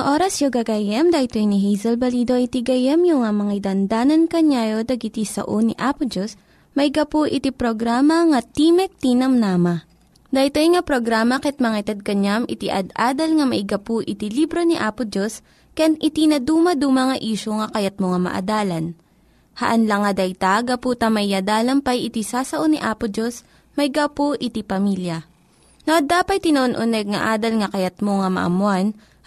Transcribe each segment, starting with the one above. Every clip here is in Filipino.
Nga oras yung gagayem, dahil ni Hazel Balido iti gayem yung nga mga dandanan kanyayo dagiti sao ni Apo Diyos, may gapu iti programa nga Timek Tinam Nama. Dahil nga programa ket mga itad kanyam iti ad-adal nga maigapu iti libro ni Apo Diyos, ken iti na dumaduma nga isyo nga kayat mo nga maadalan. Haan lang nga dayta, gapu tamay pay iti sasao ni Apo Diyos, may gapu iti pamilya. No, dapat tinon-uneg nga adal nga kayat mo nga maamuan,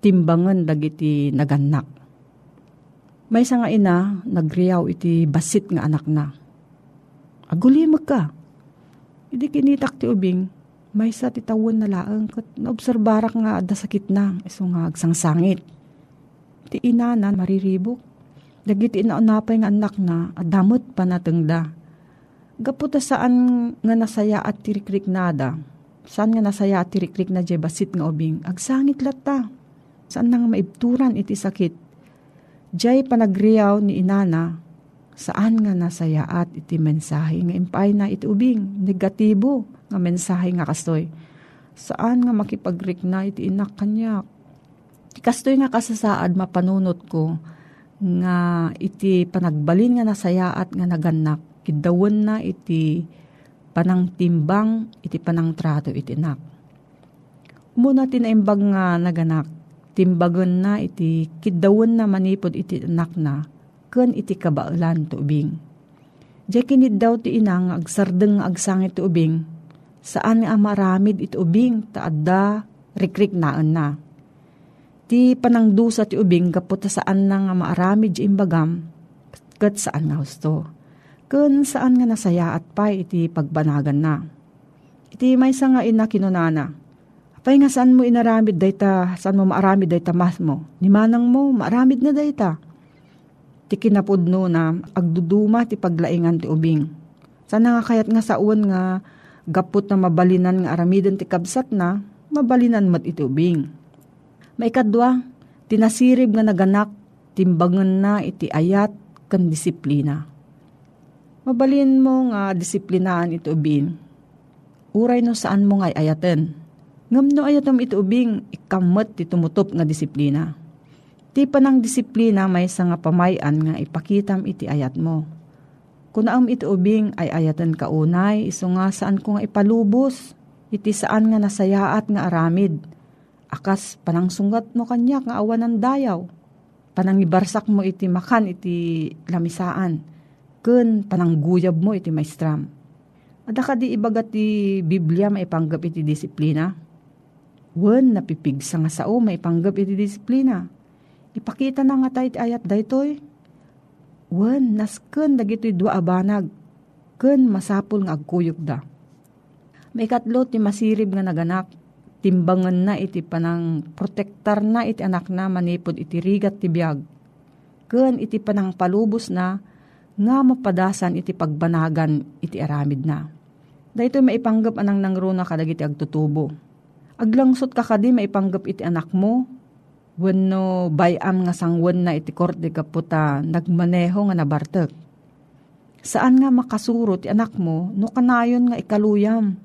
timbangan dagiti naganak. May isa nga ina, nagriyaw iti basit nga anak na. Agulimag ka. Hindi kinitak ti ubing, may sa titawon na laang kat naobserbarak nga da sakit na, iso nga agsangsangit. Ti ina na mariribok. Dagiti inaunapay nga anak na, adamot pa natengda. Gaputa saan nga nasaya at tirikrik nada. Saan nga nasaya at tirikrik na jay basit nga ubing. Agsangit lata. Saan nga maibturan iti sakit. Jay panagriyaw ni inana. Saan nga nasayaat iti mensahe nga impay na iti ubing. Negatibo nga mensahe nga kastoy. Saan nga makipagrik na iti inak kanyak. Kastoy nga kasasaad mapanunot ko nga iti panagbalin nga nasayaat nga naganak. Kidawon na iti panang timbang iti panang trato iti inak. Muna tinaimbag nga naganak timbagan na iti kidawon na manipod iti anak na, ken iti kabailan to ubing. Diya kinid daw ti inang agsardeng agsangit ti ubing, saan nga maramid iti ubing taadda rikrik naan na. Ti panangdusa ti ubing kapot saan na nga maaramid di imbagam, kat saan nga husto. Kun saan nga nasaya at pa iti pagbanagan na. Iti may nga ina kinunana, Pay nga saan mo inaramid dayta, saan mo maaramid dayta mas mo. Ni manang mo, maaramid na dayta. Ti kinapudno na, agduduma ti paglaingan ti ubing. Sana nga kayat nga saun nga, gapot na mabalinan nga aramidan ti kabsat na, mabalinan mat iti ubing. Maikadwa, tinasirib nga naganak, timbangan na iti ayat kan disiplina. Mabalin mo nga disiplinaan iti ubing. Uray no saan mo nga ayaten Ngam no ayatom ito ubing ikamot ti tumutop nga disiplina. Ti panang disiplina may sa nga pamayan nga ipakitam iti ayat mo. Kung naam ito ubing ay ayatan ka unay, iso nga saan ko nga ipalubos, iti saan nga nasayaat nga aramid. Akas panang sungat mo kanyak nga awan ng dayaw. Panang ibarsak mo iti makan iti lamisaan. Kun panang guyab mo iti maestram. Ada ka di ibagat ti Biblia maipanggap iti disiplina Wen, napipigsa nga sao, maipanggap iti disiplina. Ipakita na nga tayo ayat daytoy. Wen, nasken dagitoy dua abanag. Ken masapul nga agkuyog da. May katlo ti masirib nga naganak. Timbangan na iti panang protektar na iti anak na manipod iti rigat ti biyag. Ken iti panang palubos na nga mapadasan iti pagbanagan iti aramid na. Dahito maipanggap anang nangruna kadagiti agtutubo Aglangsot ka kadi maipanggap iti anak mo. Wenno bayam nga sangwan na iti korte kaputa nagmaneho nga nabartek. Saan nga makasuro ti anak mo no kanayon nga ikaluyam.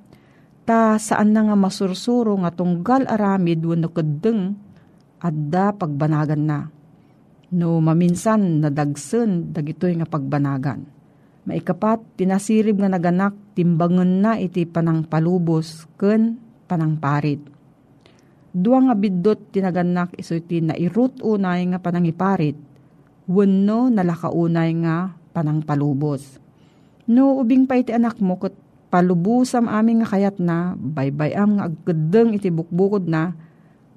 Ta saan na nga masursuro nga tunggal aramid wenno kedeng adda pagbanagan na. No maminsan nadagsen dagitoy nga pagbanagan. Maikapat, tinasirib nga naganak, timbangan na iti panang palubos, ken panangparit. Dua nga biddot tinaganak iso iti nairut unay nga panangiparit, wenno nalakaunay nga panangpalubos. No ubing pa iti anak mo kat palubusam aming nga kayat na, baybayam nga agkedeng iti bukbukod na,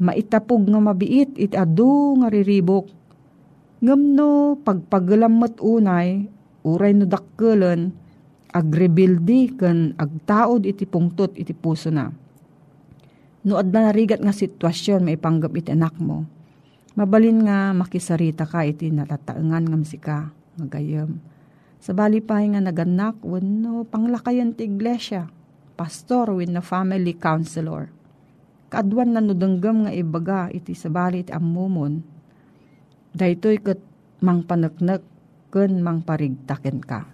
maitapog nga mabiit iti adu nga riribok. Ngam no pagpagalamot unay, uray no dakkelan, agrebildi ken agtaod iti pungtot iti puso na No adda narigat nga sitwasyon may panggap iti anak mo. Mabalin nga makisarita ka iti natataengan nga masika nga gayam. Sa bali pa nga naganak wenno panglakayan ti iglesia, pastor wenno family counselor. Kaadwan na nudanggam nga ibaga iti sa bali iti ammumon. Daytoy ket mang paneknek ken mang parigtaken ka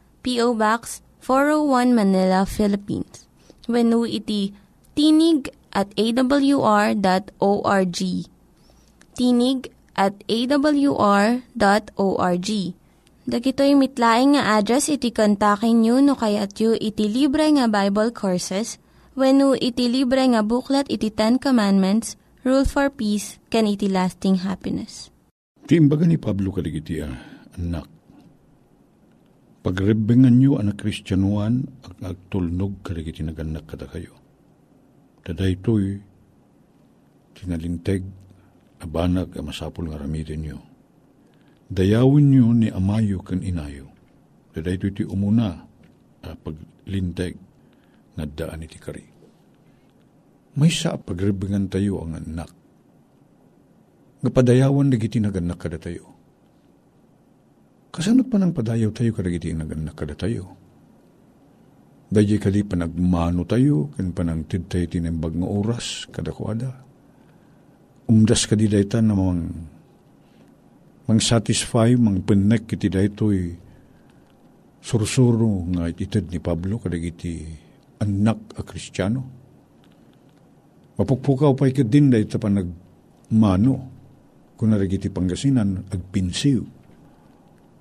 P.O. Box 401 Manila, Philippines. When iti tinig at awr.org. Tinig at awr.org. Dagitoy mitlaing nga address iti kontakin nyo no kayat yu iti libre nga Bible Courses when iti libre nga buklat iti Ten Commandments, Rule for Peace, can iti lasting happiness. Tiimbaga ni Pablo kaligiti anak. Pagrebengan nyo anak Kristyanuan ang agtulnog kaligiti naganak kada kayo. Taday ito'y tinalinteg, abanag, masapul nga ramitin nyo dayawin nyo ni amayo kan inayo. Dada ito iti umuna uh, paglinteg nga daan iti kari. May sa pagribingan tayo ang anak. Nga padayawan na giti naganak kada tayo. Kasanot pa nang padayaw tayo kada giti naganak kada tayo. Dahil kadi panagmano tayo, kan panang tid tayo tinimbag nga oras, kada kuada. Umdas kadi dayta na mga mang satisfy mang penek kiti daytoy sursuro nga itid ni Pablo kadag iti anak a Kristiyano. Mapukpukaw pa din dahil pa nagmano kung narigiti panggasinan agpinsiw.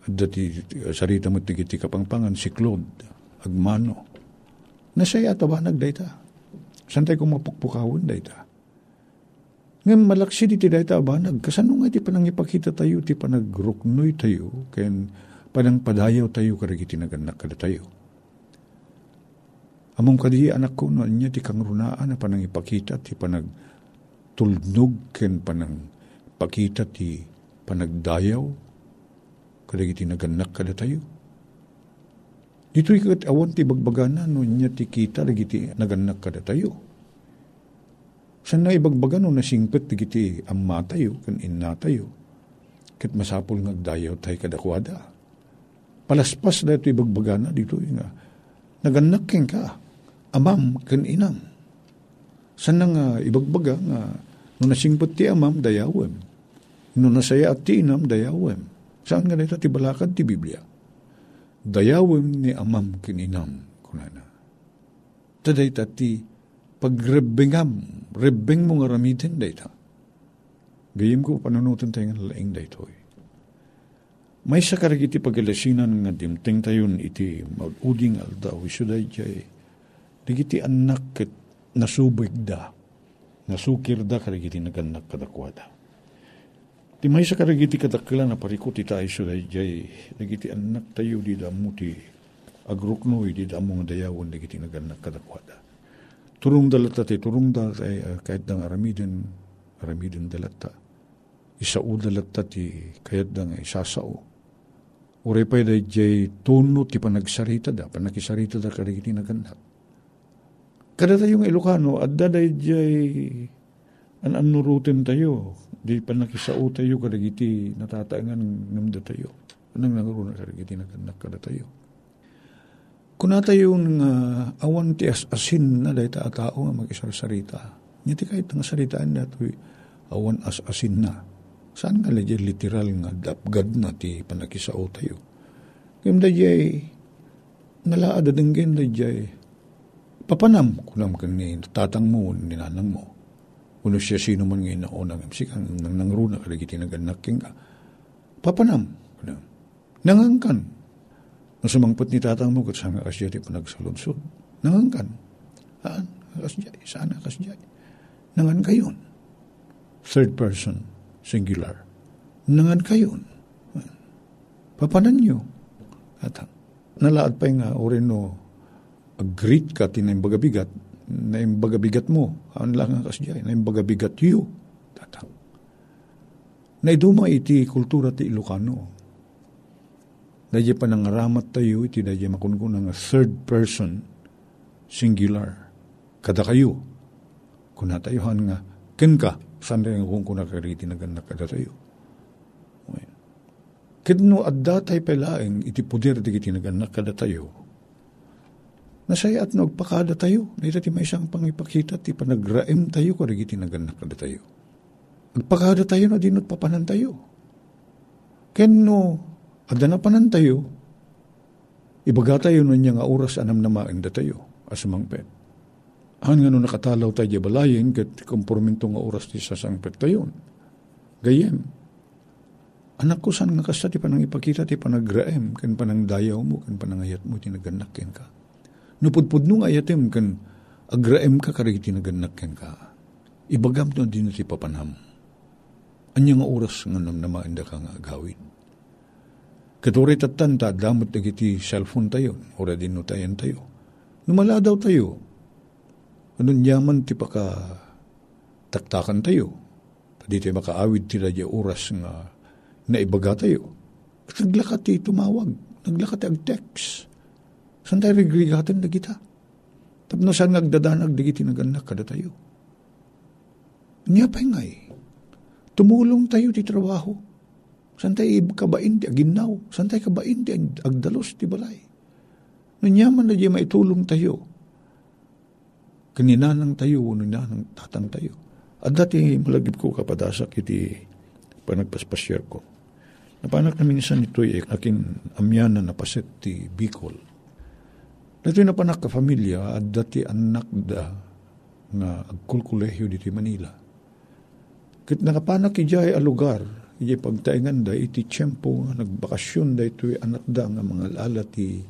At dati sarita mo tigiti kapangpangan si Claude agmano. Nasaya ba nagdayta. Santay kong mapukpukawon dayta. Ngayon malaksi di tiday ta ba, nagkasano nga di pa nang ipakita tayo, di pa nagruknoy tayo, kaya panang padayaw tayo karagiti naganak kada tayo. Among kadi anak ko, no, niya di kang runaan na panang ipakita, di pa nagtulnog, ken panang pakita ti panagdayaw, kadagiti naganak kada tayo. Dito ikat awan ti bagbagana, no, niya ti kita, dagiti naganak kada tayo San na ibagbagan no nasingpet digiti amma tayo, kan inna tayo. Kat masapol ngagdayaw tayo kadakwada. Palaspas na ito ibagbagan na dito nga. Naganakking ka, amam kan inam. San na nga ibagbaga nga no nasingpet ti amam dayawem. No nasaya at ti inam dayawem. Saan nga nito ti balakad ti Biblia? Dayawem ni amam kininam kunana. Taday tati pagrebengam, rebeng mo nga ramitin dayta. Gayim ko panunutan tayo nga laing daytoy. May sa karagiti pagalasinan nga dimting tayon iti mag-uding alda o isuday jay. Digiti anak ket nasubig da. Nasukir da karagiti naganak kadakwada. Ti may sa karagiti kadakla na parikot ita isuday jay. Digiti anak tayo di damo ti agruknoy di damo nga dayawon digiti naganak kadakwada turung dalata ti turung da ay uh, kahit dang aramidin aramidin dalata isao dalata ti kahit dang isasao Ure pa da jay tuno ti panagsarita da, panakisarita da karigiti na ganda. Kada tayong Ilocano, adda da jay an anurutin tayo, di panakisao tayo karigiti natataangan ngamda tayo. Anang nangaruna karigiti na ganda kada tayo. Yung uh, awan ti as asin na dahi ta tao nga mag-isarsarita. Niti kahit nga saritaan na ito, awan as asin na. Saan nga legit literal nga dapgad na ti panakisao tayo. Kaya dayay, nalaada dinggin dayay, papanam kunam kan ni tatang mo, ni nanang mo. Uno siya sino man ngayon na unang sikang nang nangruna kalagiti naganaking ka. Papanam. Nangangkan Nasumangpot ni tatang mo, kat sana kasya di panagsalunsod. Nangan Haan, kasya, sana kasya. Nangan kayon. Third person, singular. Nangan kayon. Papanan nyo. At nalaad pa nga, orin no, agreed ka tinaimbagabigat, na imbagabigat mo, haan lang nga kasya, na imbagabigat yu. Tatang. Na iduma iti kultura ti Ilocano, Dadya pa nang ramat tayo, iti dadya makunkun nga third person, singular. Kada kayo. Kung natayuhan nga, ken ka, Saan rin kung kuna kariti naganak kada tayo. Kidno adda tayo palaeng iti puder di kiti naganak kada tayo. Nasaya at nagpakada tayo. Dito ti may isang pangipakita ti panagraem tayo kada kiti naganak kada tayo. Agpakada tayo na dinot papanan tayo. Kenno adda na panan tayo. Ibaga tayo nun nga oras anam na maenda tayo. Asamang pet. Han nga no nakatalaw tayo balayin kat komporminto nga oras ti sasangpet tayo. Gayem, Anak ko, saan nga kasta ti panang ipakita ti panagraem, kan panang dayaw mo, kan panangayat mo, tinaganak ken ka. Nupudpud nung ayatem, kan agraem ka, karigi tinaganak ken ka. Ibagam to din ti papanam. Anya nga oras nga nam namainda ka nga agawin. Katuri tatanta, damot na kiti cellphone tayo, ora din no tayan tayo. Numala daw tayo. Anong yaman ti paka taktakan tayo. Pwede tayo makaawid ti radya oras nga na ibaga tayo. At naglakat ti tumawag. Naglakat ag Saan tayo rigligatan na kita? Tapno saan nagdadanag na kita naganak kada tayo. Niya pa ngay. Tumulong tayo ti trabaho. Saan tayo kabain ti aginaw? Saan tayo kabain ti agdalos ti balay? Nanyaman na di maitulong tayo. Kaninanang tayo, ninanang tatang tayo. At dati malagip ko kapadasak iti panagpaspasyar ko. Napanak na minsan ito'y aking amyana na paset ti Bicol. Dato'y napanak ka familia at dati anak da nga agkulkulehyo diti Manila. Kit nakapanak ijay a lugar, ijay pagtaingan da iti tiyempo nga nagbakasyon da ito'y anak da nga mga lala ti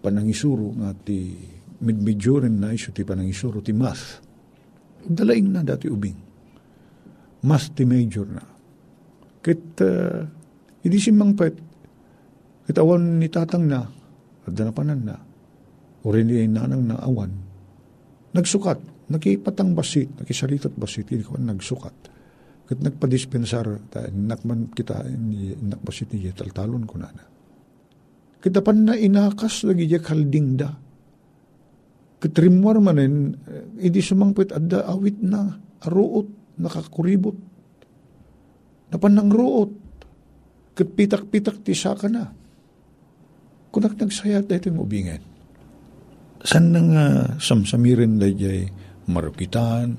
panangisuro nga ti midmidyoren na iso ti panangisuro ti math. Dalaing na dati ubing. Math ti major na. Kit uh, hindi si mangpet, kitawan ni tatang na, at danapanan na, o rin ni nanang na awan, nagsukat, nakipatang basit, nakisalitat basit, ko nagsukat. Kat nagpadispensar, nakman kita, nakbasit ni taltalon ko na na. Kita pan na inakas lagi diya kalding da. Katrimwar manen, hindi sumangpit adda awit na, aruot, nakakuribot. Napan ng ruot, Kapitak-pitak ti saka na. Kunak nagsayat da itong ubingan. San nang uh, samsamirin da jay marukitan,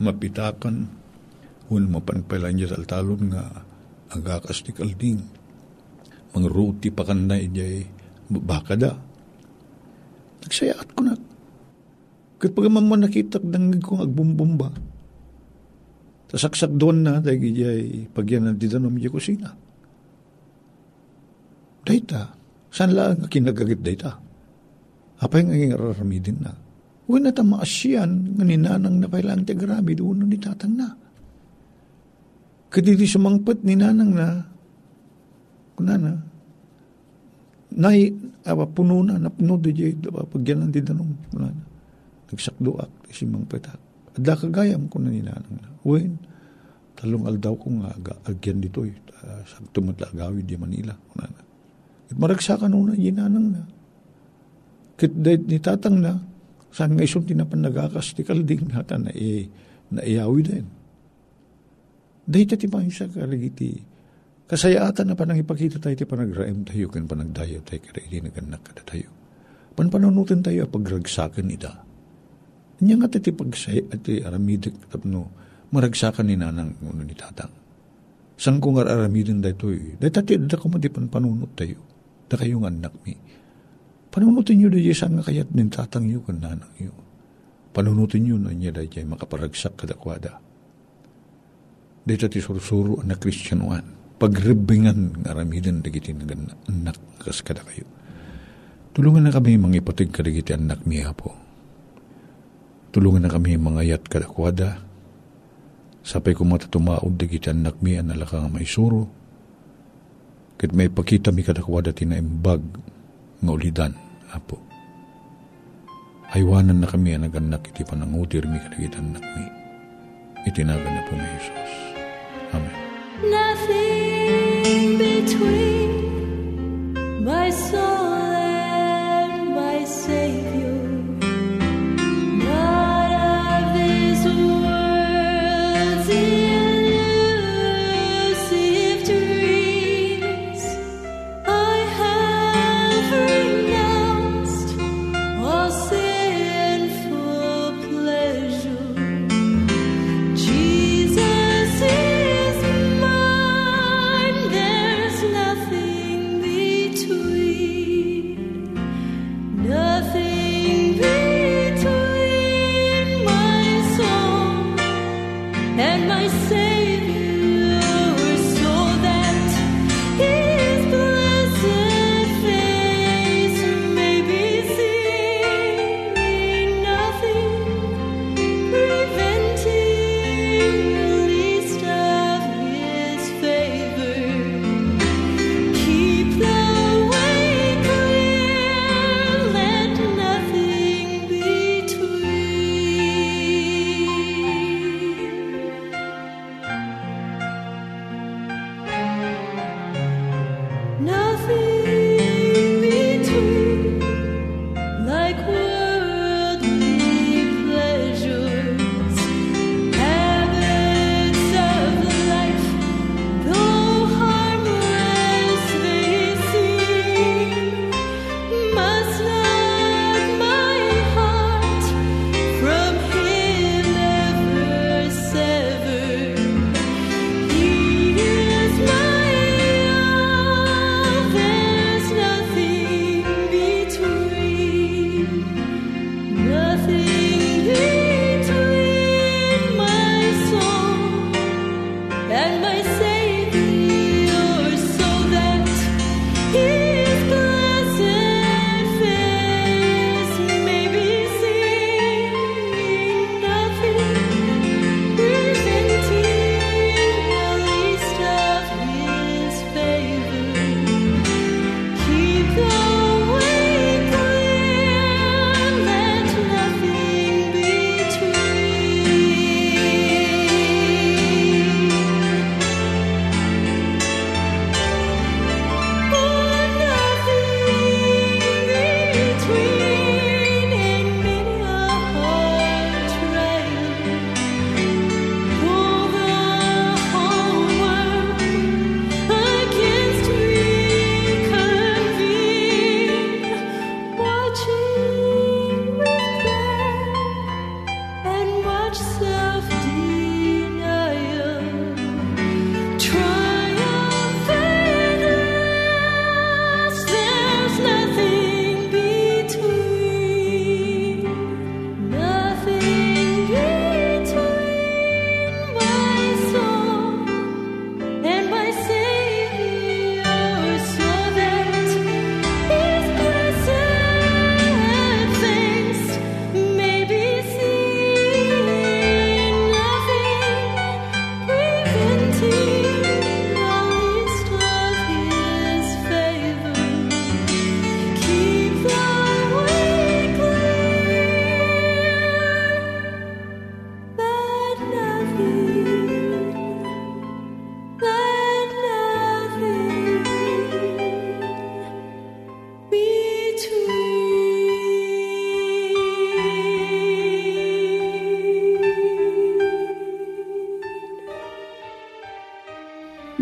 mapitakan, hun mapanpalan niya taltalon nga agakas ti kalding. Mga ruti pakan na jay baka da. Nagsayat ko na. Kat pag mo nakitak dangig kong agbumbumba. Tasaksak doon na, dahil jay pagyan na didanom jay kusina. Dayta, saan lang kinagagit dayta? Apa yung ang araramidin na? Huwag na tamaasyan, nga ninanang na kailang ti grabe, doon ni tatang na. Kadili sumangpat ni nanang na, kunana, nay, awa, puno na, napuno di jay, pagyanan di danong, kunana, nagsakdoak, isimang petak. Adda kagayam ko na ni nanang na. Huwag, talong aldaw ko nga, agyan dito, uh, sa tumatla di Manila, kunana. At maragsakan una, ginanang na. Kit ni tatang na, saan nga isun tinapan nagakas ti kalding nata na, e, na iyawi din. Dahil ti mahin sa karigiti, kasayaatan na panang ipakita tayo ti panagraem tayo, kan panagdayo tayo, kada hindi naganak kada tayo. Panpananutin tayo, pagragsakan ita. Nya nga ti pagsay, at ti aramidik, tapno, maragsakan ni nanang uno ni tatang. Sang kung aramidin da ito, dahil tati, da kumadipan panunot tayo da kayong anak mi. Panunutin nyo da saan nga kayat nin tatang nyo kan nanang. Panunutin nyo na niya da jay makaparagsak kadakwada. Dito ti sursuro na kristyanuan. Pagrebingan nga ramidin da giti anak kas kada kayo. Tulungan na kami mga ipatig kadagiti anak miya po. Tulungan na kami mga yat kadakwada. Sapay ko matatumaod dagiti anak miya nalaka nga may suro Kat may pakita mi kadakwada tinaimbag nga apo. Aywanan na kami ang naganak iti panangutir mi kadagitan nak mi. Itinagan na po ni Jesus. Amen. Nothing between my soul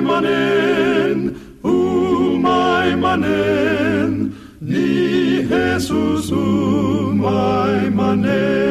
manen, umay manen, ni Jesus umay manen.